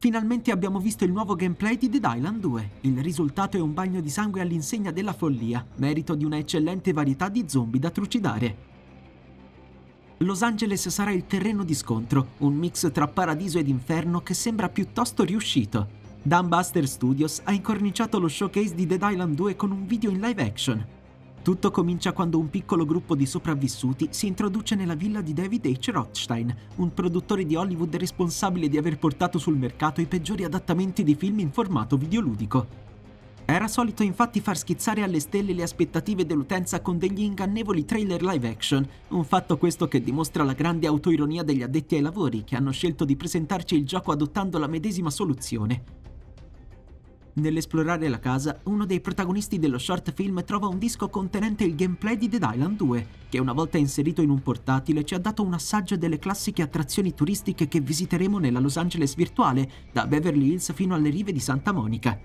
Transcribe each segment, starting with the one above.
Finalmente abbiamo visto il nuovo gameplay di Dead Island 2. Il risultato è un bagno di sangue all'insegna della follia, merito di una eccellente varietà di zombie da trucidare. Los Angeles sarà il terreno di scontro, un mix tra paradiso ed inferno che sembra piuttosto riuscito. Dumbuster Studios ha incorniciato lo showcase di Dead Island 2 con un video in live action. Tutto comincia quando un piccolo gruppo di sopravvissuti si introduce nella villa di David H. Rothstein, un produttore di Hollywood responsabile di aver portato sul mercato i peggiori adattamenti di film in formato videoludico. Era solito infatti far schizzare alle stelle le aspettative dell'utenza con degli ingannevoli trailer live action, un fatto questo che dimostra la grande autoironia degli addetti ai lavori che hanno scelto di presentarci il gioco adottando la medesima soluzione. Nell'esplorare la casa, uno dei protagonisti dello short film trova un disco contenente il gameplay di Dead Island 2, che una volta inserito in un portatile ci ha dato un assaggio delle classiche attrazioni turistiche che visiteremo nella Los Angeles virtuale, da Beverly Hills fino alle rive di Santa Monica.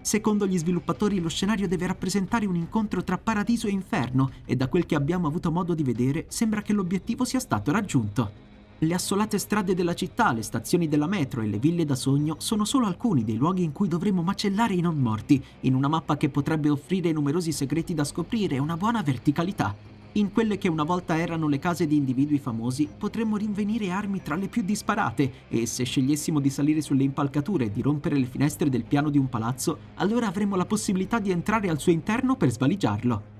Secondo gli sviluppatori lo scenario deve rappresentare un incontro tra paradiso e inferno e da quel che abbiamo avuto modo di vedere sembra che l'obiettivo sia stato raggiunto. Le assolate strade della città, le stazioni della metro e le ville da sogno sono solo alcuni dei luoghi in cui dovremo macellare i non morti, in una mappa che potrebbe offrire numerosi segreti da scoprire e una buona verticalità. In quelle che una volta erano le case di individui famosi potremmo rinvenire armi tra le più disparate e se scegliessimo di salire sulle impalcature e di rompere le finestre del piano di un palazzo, allora avremmo la possibilità di entrare al suo interno per svaligiarlo.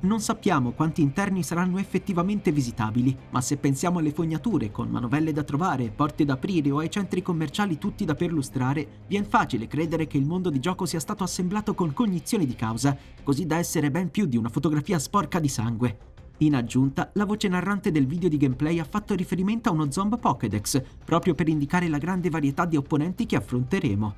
Non sappiamo quanti interni saranno effettivamente visitabili, ma se pensiamo alle fognature con manovelle da trovare, porte da aprire o ai centri commerciali tutti da perlustrare, viene facile credere che il mondo di gioco sia stato assemblato con cognizione di causa, così da essere ben più di una fotografia sporca di sangue. In aggiunta, la voce narrante del video di gameplay ha fatto riferimento a uno Zomb Pokédex, proprio per indicare la grande varietà di opponenti che affronteremo.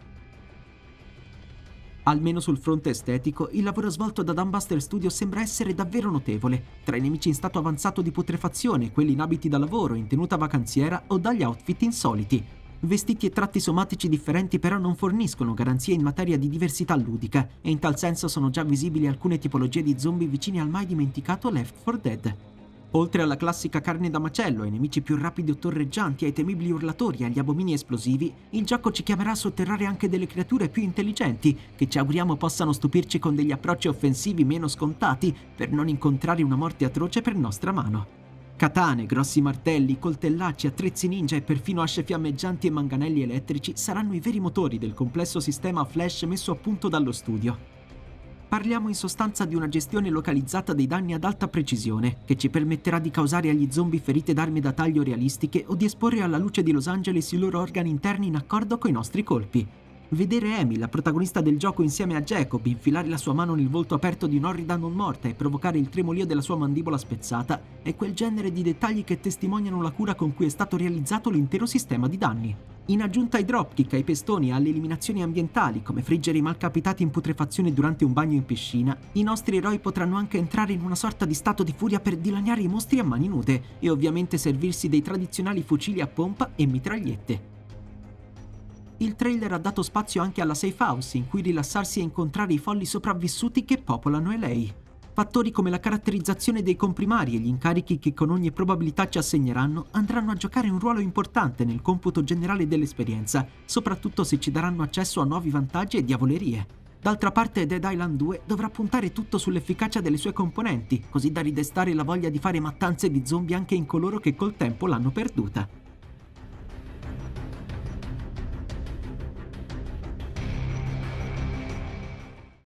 Almeno sul fronte estetico, il lavoro svolto da Dumbuster Studio sembra essere davvero notevole, tra i nemici in stato avanzato di putrefazione, quelli in abiti da lavoro, in tenuta vacanziera o dagli outfit insoliti. Vestiti e tratti somatici differenti però non forniscono garanzie in materia di diversità ludica e in tal senso sono già visibili alcune tipologie di zombie vicini al mai dimenticato Left 4 Dead. Oltre alla classica carne da macello, ai nemici più rapidi o torreggianti, ai temibili urlatori e agli abomini esplosivi, il gioco ci chiamerà a sotterrare anche delle creature più intelligenti, che ci auguriamo possano stupirci con degli approcci offensivi meno scontati per non incontrare una morte atroce per nostra mano. Katane, grossi martelli, coltellacci, attrezzi ninja e perfino asce fiammeggianti e manganelli elettrici saranno i veri motori del complesso sistema flash messo a punto dallo studio. Parliamo in sostanza di una gestione localizzata dei danni ad alta precisione, che ci permetterà di causare agli zombie ferite d'armi da taglio realistiche o di esporre alla luce di Los Angeles i loro organi interni in accordo coi nostri colpi. Vedere Amy, la protagonista del gioco, insieme a Jacob, infilare la sua mano nel volto aperto di un'orrida non morta e provocare il tremolio della sua mandibola spezzata è quel genere di dettagli che testimoniano la cura con cui è stato realizzato l'intero sistema di danni. In aggiunta ai dropkick, ai pestoni e alle eliminazioni ambientali, come friggere i malcapitati in putrefazione durante un bagno in piscina, i nostri eroi potranno anche entrare in una sorta di stato di furia per dilaniare i mostri a mani nude e ovviamente servirsi dei tradizionali fucili a pompa e mitragliette. Il trailer ha dato spazio anche alla safe house in cui rilassarsi e incontrare i folli sopravvissuti che popolano LA. Fattori come la caratterizzazione dei comprimari e gli incarichi che con ogni probabilità ci assegneranno andranno a giocare un ruolo importante nel computo generale dell'esperienza, soprattutto se ci daranno accesso a nuovi vantaggi e diavolerie. D'altra parte Dead Island 2 dovrà puntare tutto sull'efficacia delle sue componenti, così da ridestare la voglia di fare mattanze di zombie anche in coloro che col tempo l'hanno perduta.